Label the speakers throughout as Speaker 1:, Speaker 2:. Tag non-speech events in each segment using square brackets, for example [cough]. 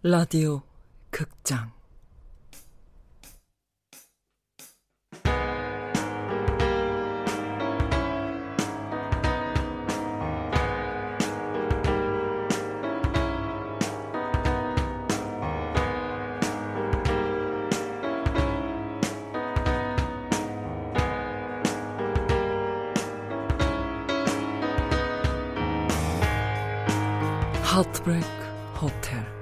Speaker 1: 라디오 극장. 하트브레이크 호텔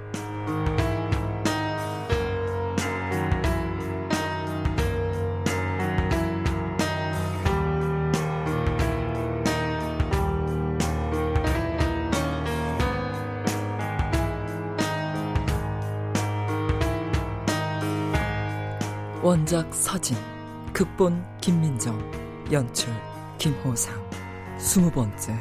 Speaker 1: 원작 서진 극본 김민정 연출 김호상 스무 번째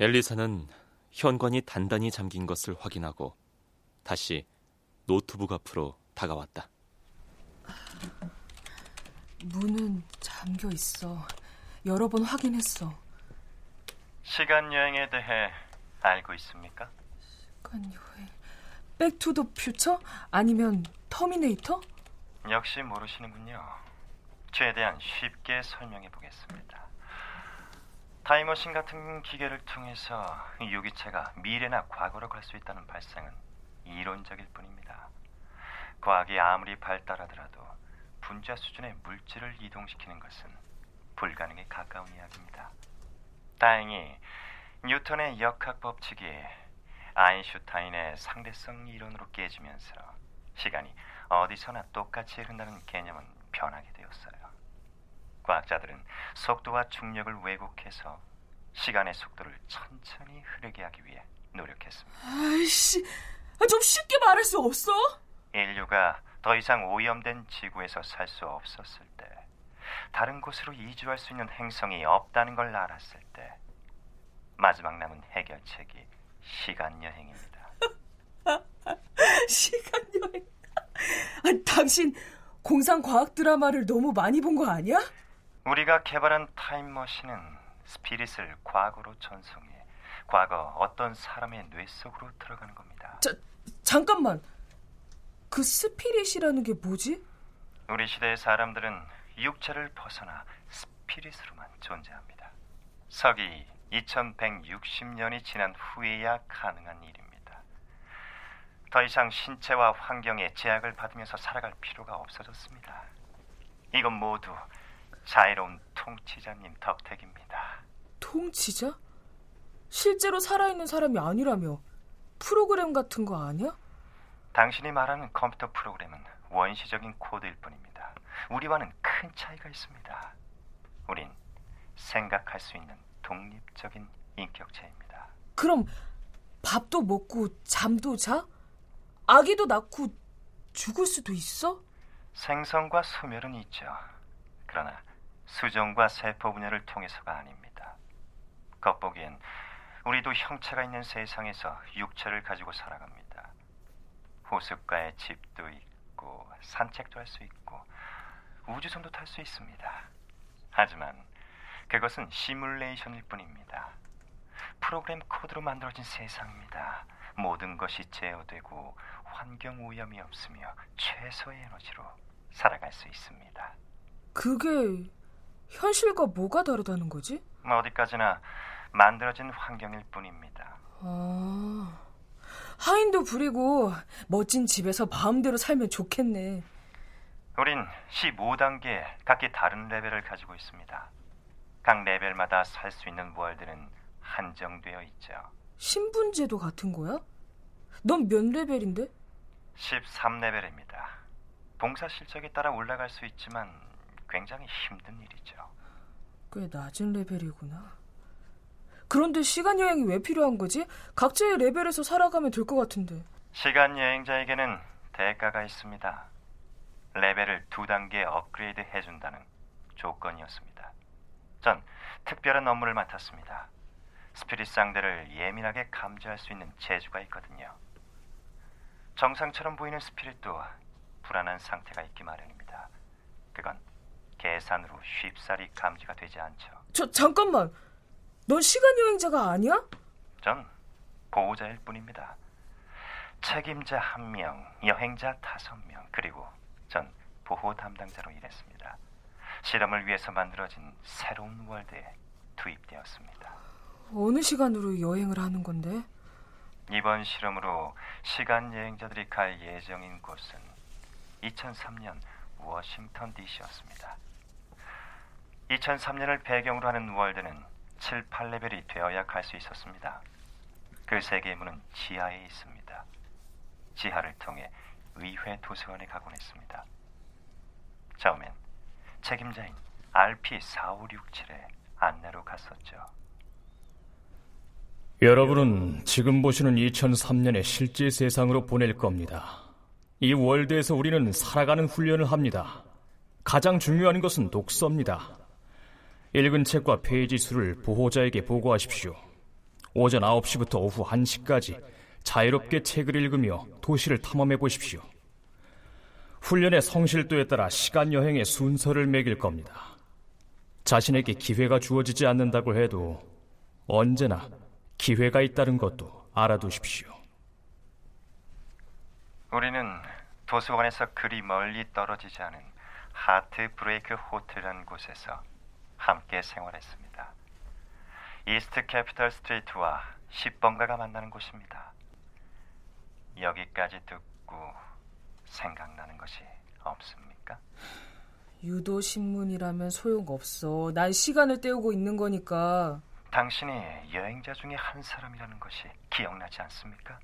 Speaker 2: 엘리사는 현관이 단단히 잠긴 것을 확인하고 다시 노트북 앞으로 다가왔다.
Speaker 1: 문은 잠겨 있어. 여러 번 확인했어.
Speaker 3: 시간 여행에 대해 알고 있습니까?
Speaker 1: 시간 여행. Back to the Future? 아니면 터미네이터?
Speaker 3: 역시 모르시는군요. 최대한 쉽게 설명해 보겠습니다. 타임머신 같은 기계를 통해서 유기체가 미래나 과거로 갈 수 있다는 발상은 이론적일 뿐입니다. 과학이 아무리 발달하더라도 분자 수준의 물질을 이동시키는 것은 불가능에 가까운 이야기입니다. 다행히 뉴턴의 역학 법칙이 아인슈타인의 상대성 이론으로 깨지면서 시간이 어디서나 똑같이 흐른다는 개념은 변하게 되었어요. 과학자들은 속도와 중력을 왜곡해서 시간의 속도를 천천히 흐르게 하기 위해 노력했습니다.
Speaker 1: 아이씨, 좀 쉽게 말할 수 없어?
Speaker 3: 인류가 더 이상 오염된 지구에서 살 수 없었을 때, 다른 곳으로 이주할 수 있는 행성이 없다는 걸 알았을 때, 마지막 남은 해결책이 시간 여행입니다. [laughs]
Speaker 1: 시간 여행. 아, 당신 공상 과학 드라마를 너무 많이 본 거 아니야?
Speaker 3: 우리가 개발한 타임머신은 스피릿을 과거로 전송해 과거 어떤 사람의 뇌 속으로 들어가는 겁니다.
Speaker 1: 자, 잠깐만. 그 스피릿이라는 게 뭐지?
Speaker 3: 우리 시대의 사람들은 육체를 벗어나 스피릿으로만 존재합니다. 서기 2160년이 지난 후에야 가능한 일입니다. 더 이상 신체와 환경에 제약을 받으면서 살아갈 필요가 없어졌습니다. 이건 모두 자애로운 통치자님 덕택입니다.
Speaker 1: 통치자? 실제로 살아있는 사람이 아니라며 프로그램 같은 거 아니야?
Speaker 3: 당신이 말하는 컴퓨터 프로그램은 원시적인 코드일 뿐입니다. 우리와는 큰 차이가 있습니다. 우린 생각할 수 있는 독립적인 인격체입니다.
Speaker 1: 그럼 밥도 먹고 잠도 자? 아기도 낳고 죽을 수도 있어?
Speaker 3: 생성과 소멸은 있죠. 그러나 수정과 세포 분열을 통해서가 아닙니다. 겉보기엔 우리도 형체가 있는 세상에서 육체를 가지고 살아갑니다. 호숫가에 집도 있고 산책도 할 수 있고 우주선도 탈 수 있습니다. 하지만 그것은 시뮬레이션일 뿐입니다. 프로그램 코드로 만들어진 세상입니다. 모든 것이 제어되고 환경 오염이 없으며 최소의 에너지로 살아갈 수 있습니다.
Speaker 1: 그게 현실과 뭐가 다르다는 거지?
Speaker 3: 어디까지나 만들어진 환경일 뿐입니다.
Speaker 1: 아, 하인도 부리고 멋진 집에서 마음대로 살면 좋겠네.
Speaker 3: 우린 15단계 각기 다른 레벨을 가지고 있습니다. 각 레벨마다 살 수 있는 월드는 한정되어 있죠.
Speaker 1: 신분제도 같은 거야? 넌 몇 레벨인데?
Speaker 3: 13레벨입니다. 봉사 실적에 따라 올라갈 수 있지만 굉장히 힘든 일이죠.
Speaker 1: 꽤 낮은 레벨이구나. 그런데 시간 여행이 왜 필요한 거지? 각자의 레벨에서 살아가면 될 것 같은데.
Speaker 3: 시간 여행자에게는 대가가 있습니다. 레벨을 두 단계 업그레이드 해준다는 조건이었습니다. 전 특별한 업무를 맡았습니다. 스피릿 상대를 예민하게 감지할 수 있는 재주가 있거든요. 정상처럼 보이는 스피릿도 불안한 상태가 있기 마련입니다. 그건 계산으로 쉽사리 감지가 되지 않죠.
Speaker 1: 저 잠깐만. 넌 시간 여행자가 아니야?
Speaker 3: 전 보호자일 뿐입니다. 책임자 한 명, 여행자 다섯 명, 그리고 전 보호 담당자로 일했습니다. 실험을 위해서 만들어진 새로운 월드에 투입되었습니다.
Speaker 1: 어느 시간으로 여행을 하는 건데?
Speaker 3: 이번 실험으로 시간 여행자들이 갈 예정인 곳은 2003년 워싱턴 DC였습니다. 2003년을 배경으로 하는 월드는 7, 8레벨이 되어야 갈 수 있었습니다. 그 세계문은 지하에 있습니다. 지하를 통해 의회 도서관에 가곤 했습니다. 처음엔 책임자인 RP4567의 안내로 갔었죠.
Speaker 4: 여러분은 지금 보시는 2003년의 실제 세상으로 보낼 겁니다. 이 월드에서 우리는 살아가는 훈련을 합니다. 가장 중요한 것은 독서입니다. 읽은 책과 페이지 수를 보호자에게 보고하십시오. 오전 9시부터 오후 1시까지 자유롭게 책을 읽으며 도시를 탐험해 보십시오. 훈련의 성실도에 따라 시간 여행의 순서를 매길 겁니다. 자신에게 기회가 주어지지 않는다고 해도 언제나 기회가 있다는 것도 알아두십시오.
Speaker 3: 우리는 도서관에서 그리 멀리 떨어지지 않은 하트 브레이크 호텔이라는 곳에서 함께 생활했습니다. 이스트 캐피털 스트리트와 10번가가 만나는 곳입니다. 여기까지 듣고 생각나는 것이 없습니까?
Speaker 1: 유도 신문이라면 소용없어. 난 시간을 때우고 있는 거니까.
Speaker 3: 당신이 여행자 중에 한 사람이라는 것이 기억나지 않습니까?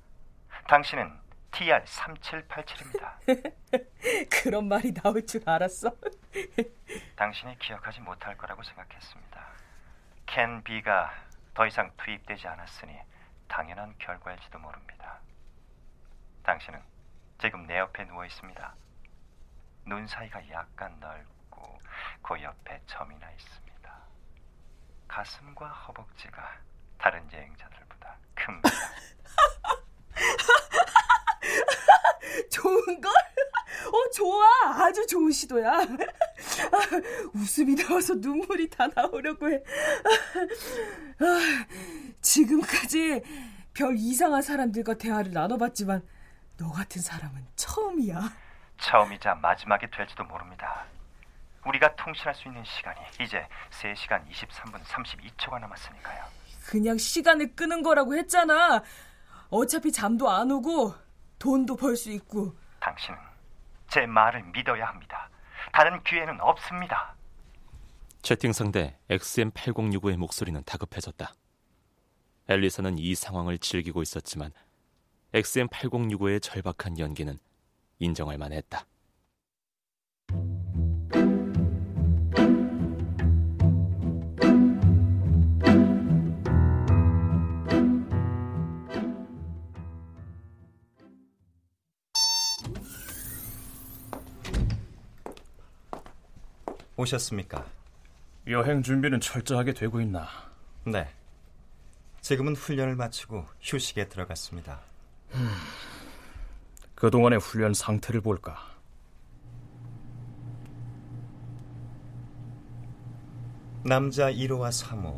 Speaker 3: 당신은 TR3787입니다. [laughs]
Speaker 1: 그런 말이 나올 줄 알았어. [laughs]
Speaker 3: 당신이 기억하지 못할 거라고 생각했습니다. 켄 B가 더 이상 투입되지 않았으니 당연한 결과일지도 모릅니다. 당신은 지금 내 옆에 누워 있습니다. 눈 사이가 약간 넓고 그 옆에 점이 나 있습니다. 가슴과 허벅지가 다른 여행자들보다 큽니다. [laughs] [laughs]
Speaker 1: 좋은 걸? [laughs] 어, 좋아. 아주 좋은 시도야. [laughs] 웃음이 나와서 눈물이 다 나오려고 해. 지금까지 별 이상한 사람들과 대화를 나눠봤지만 너 같은 사람은 처음이야.
Speaker 3: 처음이자 마지막이 될지도 모릅니다. 우리가 통신할 수 있는 시간이 이제 3시간 23분 32초가 남았으니까요.
Speaker 1: 그냥 시간을 끄는 거라고 했잖아. 어차피 잠도 안 오고 돈도 벌 수 있고.
Speaker 3: 당신은 제 말을 믿어야 합니다. 다른 기회는 없습니다.
Speaker 2: 채팅 상대 XM8065의 목소리는 다급해졌다. 엘리사는 이 상황을 즐기고 있었지만 XM8065의 절박한 연기는 인정할 만했다.
Speaker 3: 오셨습니까?
Speaker 4: 여행 준비는 철저하게 되고 있나?
Speaker 3: 네. 지금은 훈련을 마치고 휴식에 들어갔습니다.
Speaker 4: 그동안의 훈련 상태를 볼까?
Speaker 3: 남자 1호와 3호,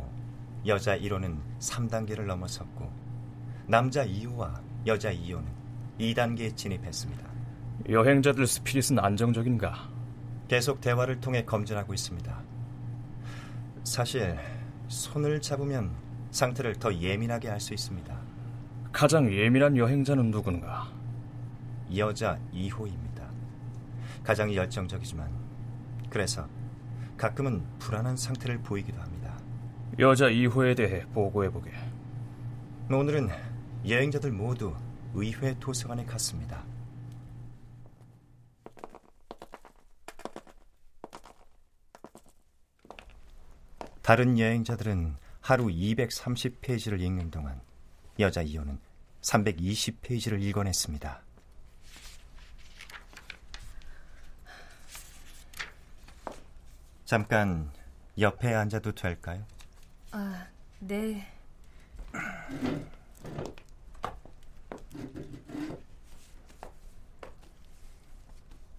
Speaker 3: 여자 1호는 3단계를 넘어섰고 남자 2호와 여자 2호는 2단계에 진입했습니다.
Speaker 4: 여행자들 스피릿은 안정적인가?
Speaker 3: 계속 대화를 통해 검증하고 있습니다. 사실 손을 잡으면 상태를 더 예민하게 할 수 있습니다.
Speaker 4: 가장 예민한 여행자는 누군가?
Speaker 3: 여자 2호입니다. 가장 열정적이지만 그래서 가끔은 불안한 상태를 보이기도 합니다.
Speaker 4: 여자 2호에 대해 보고해보게.
Speaker 3: 오늘은 여행자들 모두 의회 도서관에 갔습니다. 다른 여행자들은 하루 230페이지를 읽는 동안 여자 이호는 320페이지를 읽어냈습니다. 잠깐 옆에 앉아도 될까요?
Speaker 1: 아, 네.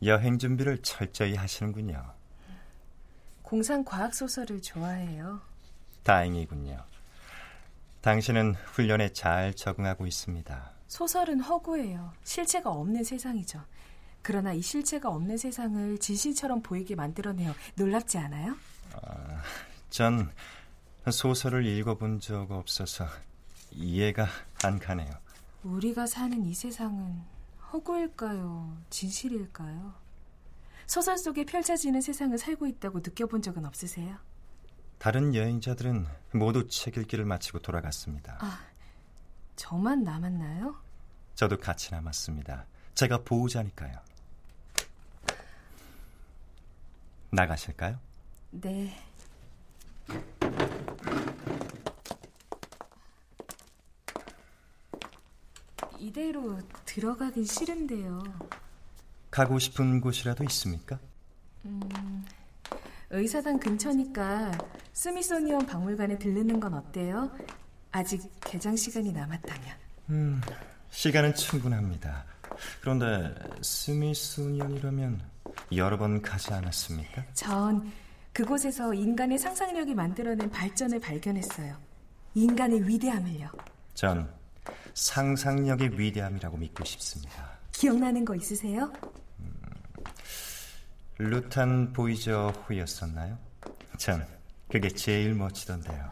Speaker 3: 여행 준비를 철저히 하시는군요.
Speaker 1: 공상 과학 소설을 좋아해요.
Speaker 3: 다행이군요. 당신은 훈련에 잘 적응하고 있습니다.
Speaker 1: 소설은 허구예요. 실체가 없는 세상이죠. 그러나 이 실체가 없는 세상을 진실처럼 보이게 만들어내요. 놀랍지 않아요?
Speaker 3: 아, 전 소설을 읽어본 적 없어서 이해가 안 가네요.
Speaker 1: 우리가 사는 이 세상은 허구일까요? 진실일까요? 소설 속에 펼쳐지는 세상을 살고 있다고 느껴본 적은 없으세요?
Speaker 3: 다른 여행자들은 모두 책 읽기를 마치고 돌아갔습니다.
Speaker 1: 아, 저만 남았나요?
Speaker 3: 저도 같이 남았습니다. 제가 보호자니까요. 나가실까요?
Speaker 1: 네. 이대로 들어가긴 싫은데요.
Speaker 3: 가고 싶은 곳이라도 있습니까?
Speaker 1: 음, 의사당 근처니까 스미소니언 박물관에 들르는 건 어때요? 아직 개장 시간이 남았다면.
Speaker 3: 음, 시간은 충분합니다. 그런데 스미소니언이라면 여러 번 가지 않았습니까?
Speaker 1: 전 그곳에서 인간의 상상력이 만들어낸 발전을 발견했어요. 인간의 위대함을요.
Speaker 3: 전 상상력의 위대함이라고 믿고 싶습니다.
Speaker 1: 기억나는 거 있으세요?
Speaker 3: 음, 루탄 보이저 호였었나요? 전 그게 제일 멋지던데요.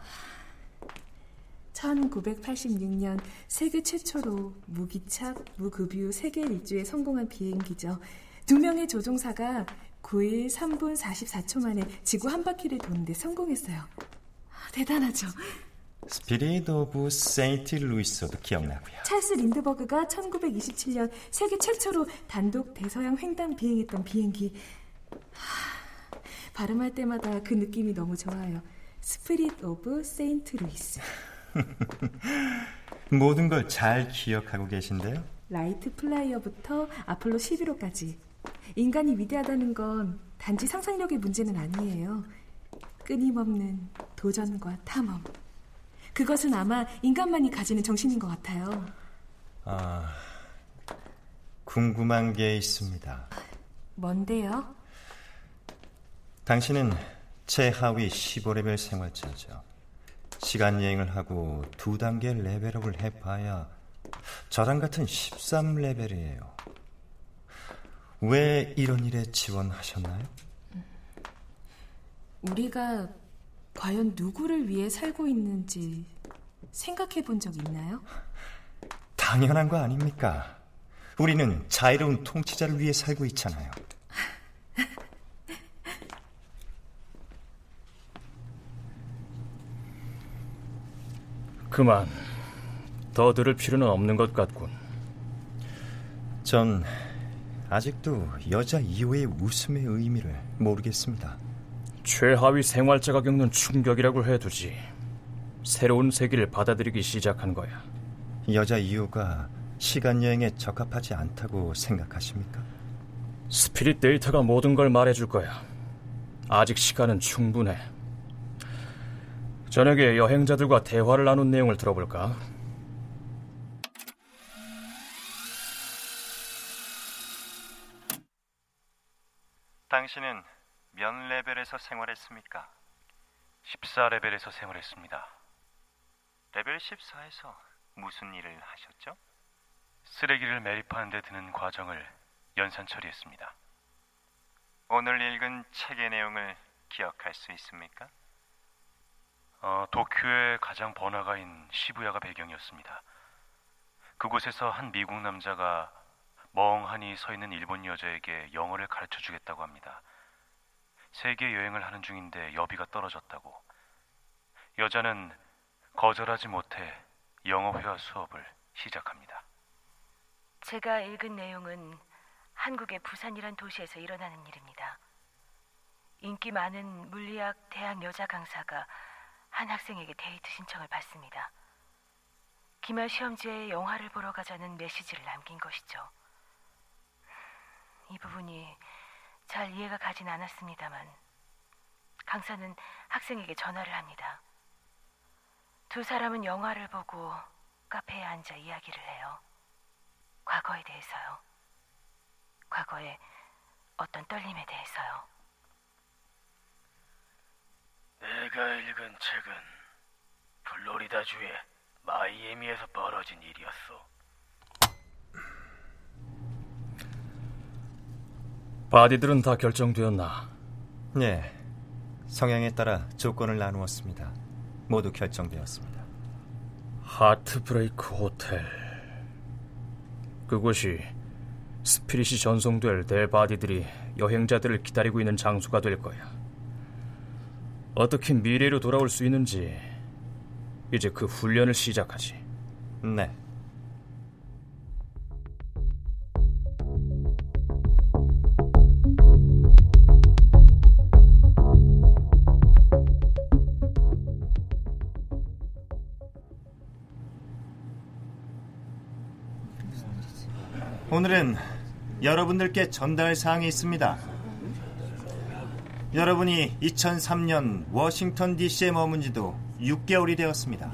Speaker 1: 1986년 세계 최초로 무기착, 무급유 세계 일주에 성공한 비행기죠. 두 명의 조종사가 9일 3분 44초 만에 지구 한 바퀴를 도는데 성공했어요. 대단하죠.
Speaker 3: 스피릿 오브 세인트 루이스도 기억나고요.
Speaker 1: 찰스 린드버그가 1927년 세계 최초로 단독 대서양 횡단 비행했던 비행기. 하, 발음할 때마다 그 느낌이 너무 좋아요. 스피릿 오브 세인트 루이스.
Speaker 3: 모든 걸 잘 기억하고 계신데요?
Speaker 1: 라이트 플라이어부터 아폴로 11호까지. 인간이 위대하다는 건 단지 상상력의 문제는 아니에요. 끊임없는 도전과 탐험. 그것은 아마 인간만이 가지는 정신인 것 같아요.
Speaker 3: 아, 궁금한 게 있습니다.
Speaker 1: 뭔데요?
Speaker 3: 당신은 최하위 15레벨 생활자죠. 시간 여행을 하고 두 단계 레벨업을 해봐야 저랑 같은 13레벨이에요. 왜 이런 일에 지원하셨나요?
Speaker 1: 우리가 과연 누구를 위해 살고 있는지 생각해 본 적 있나요?
Speaker 3: 당연한 거 아닙니까? 우리는 자유로운 통치자를 위해 살고 있잖아요.
Speaker 4: 그만. 더 들을 필요는 없는 것 같군.
Speaker 3: 전 아직도 여자 2호의 웃음의 의미를 모르겠습니다.
Speaker 4: 최하위 생활자가 겪는 충격이라고 해두지. 새로운 세계를 받아들이기 시작한 거야.
Speaker 3: 여자 2호가 시간 여행에 적합하지 않다고 생각하십니까?
Speaker 4: 스피릿 데이터가 모든 걸 말해줄 거야. 아직 시간은 충분해. 저녁에 여행자들과 대화를 나눈 내용을 들어볼까?
Speaker 3: 당신은 몇 레벨에서 생활했습니까?
Speaker 5: 14레벨에서 생활했습니다.
Speaker 3: 레벨 14에서 무슨 일을 하셨죠?
Speaker 5: 쓰레기를 매립하는 데 드는 과정을 연산 처리했습니다.
Speaker 3: 오늘 읽은 책의 내용을 기억할 수 있습니까?
Speaker 5: 어, 도쿄의 가장 번화가인 시부야가 배경이었습니다. 그곳에서 한 미국 남자가 멍하니 서 있는 일본 여자에게 영어를 가르쳐 주겠다고 합니다. 세계 여행을 하는 중인데 여비가 떨어졌다고. 여자는 거절하지 못해 영어 회화 수업을 시작합니다.
Speaker 6: 제가 읽은 내용은 한국의 부산이란 도시에서 일어나는 일입니다. 인기 많은 물리학 대학 여자 강사가 한 학생에게 데이트 신청을 받습니다. 기말 시험지에 영화를 보러 가자는 메시지를 남긴 것이죠. 이 부분이 잘 이해가 가진 않았습니다만 강사는 학생에게 전화를 합니다. 두 사람은 영화를 보고 카페에 앉아 이야기를 해요. 과거에 대해서요. 과거에 어떤 떨림에 대해서요.
Speaker 7: 내가 읽은 책은 플로리다주의 마이애미에서 벌어진 일이었어.
Speaker 4: 바디들은 다 결정되었나?
Speaker 3: 네. 성향에 따라 조건을 나누었습니다. 모두 결정되었습니다.
Speaker 4: 하트브레이크 호텔. 그곳이 스피릿이 전송될 대바디들이 여행자들을 기다리고 있는 장소가 될 거야. 어떻게 미래로 돌아올 수 있는지 이제 그 훈련을 시작하지.
Speaker 3: 네. 오늘은 여러분들께 전달 사항이 있습니다. 여러분이 2003년 워싱턴 DC에 머문 지도 6개월이 되었습니다.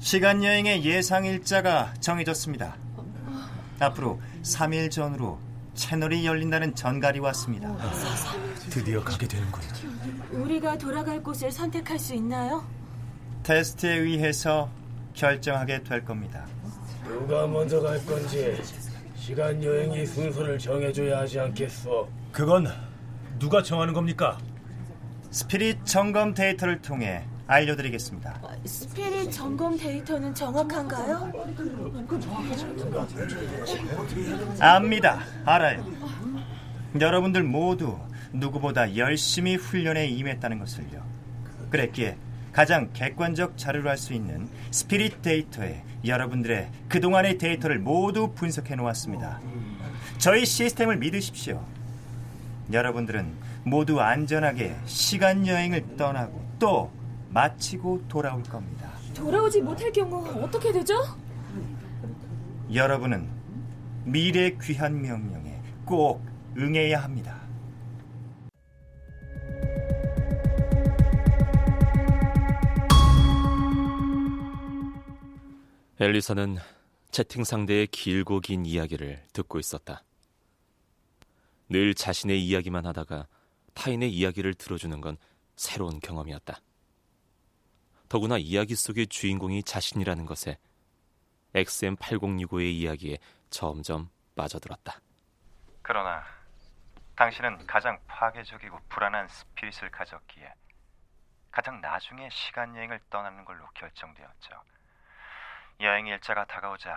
Speaker 3: 시간 여행의 예상 일자가 정해졌습니다. 앞으로 3일 전으로 채널이 열린다는 전갈이 왔습니다.
Speaker 8: 드디어 가게 되는군.
Speaker 9: 우리가 돌아갈 곳을 선택할 수 있나요?
Speaker 3: 테스트에 의해서 결정하게 될 겁니다.
Speaker 7: 누가 먼저 갈 건지 시간 여행의 순서를 정해줘야 하지 않겠어.
Speaker 8: 그건 누가 정하는 겁니까?
Speaker 3: spirit 점검 데이터를 통해 알려드리겠습니다.
Speaker 9: spirit 점검 데이터는 정확한가요?
Speaker 3: 압니다. 알아요. 여러분들 모두 누구보다 열심히 훈련에 임했다는 것을요. 그랬기에 가장 객관적 자료로 할 수 있는 스피릿 데이터에 여러분들의 그동안의 데이터를 모두 분석해 놓았습니다. 저희 시스템을 믿으십시오. 여러분들은 모두 안전하게 시간 여행을 떠나고 또 마치고 돌아올 겁니다.
Speaker 9: 돌아오지 못할 경우 어떻게 되죠?
Speaker 3: 여러분은 미래 귀한 명령에 꼭 응해야 합니다.
Speaker 2: 엘리사는 채팅 상대의 길고 긴 이야기를 듣고 있었다. 늘 자신의 이야기만 하다가 타인의 이야기를 들어주는 건 새로운 경험이었다. 더구나 이야기 속의 주인공이 자신이라는 것에 XM8065의 이야기에 점점 빠져들었다.
Speaker 10: 그러나 당신은 가장 파괴적이고 불안한 스피릿을 가졌기에 가장 나중에 시간 여행을 떠나는 걸로 결정되었죠. 여행 일자가 다가오자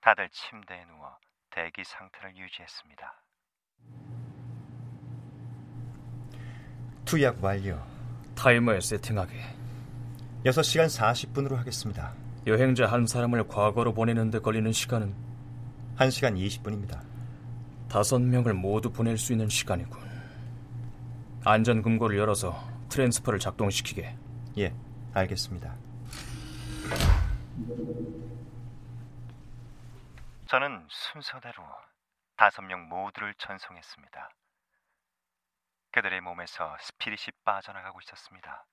Speaker 10: 다들 침대에 누워 대기 상태를 유지했습니다.
Speaker 3: 투약 완료.
Speaker 4: 타이머에 세팅하게.
Speaker 3: 6시간 40분으로 하겠습니다.
Speaker 4: 여행자 한 사람을 과거로 보내는데 걸리는 시간은
Speaker 3: 1시간 20분입니다.
Speaker 4: 다섯 명을 모두 보낼 수 있는 시간이군. 안전 금고를 열어서 transfer를 작동시키게.
Speaker 3: 예, 알겠습니다.
Speaker 10: 저는 순서대로 다섯 명 모두를 전송했습니다. 그들의 몸에서 spirit이 빠져나가고 있었습니다.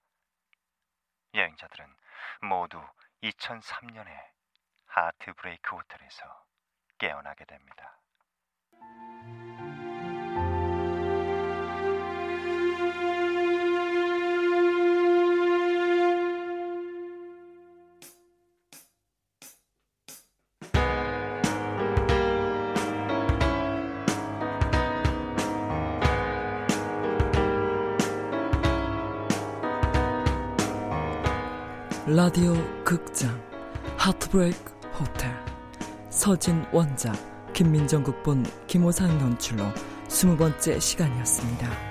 Speaker 10: 여행자들은 모두 2003년에 하트 브레이크 호텔에서 깨어나게 됩니다.
Speaker 11: 라디오 극장 하트브레이크 호텔 서진 원작 김민정 극본 김호상 연출로 스무 번째 시간이었습니다.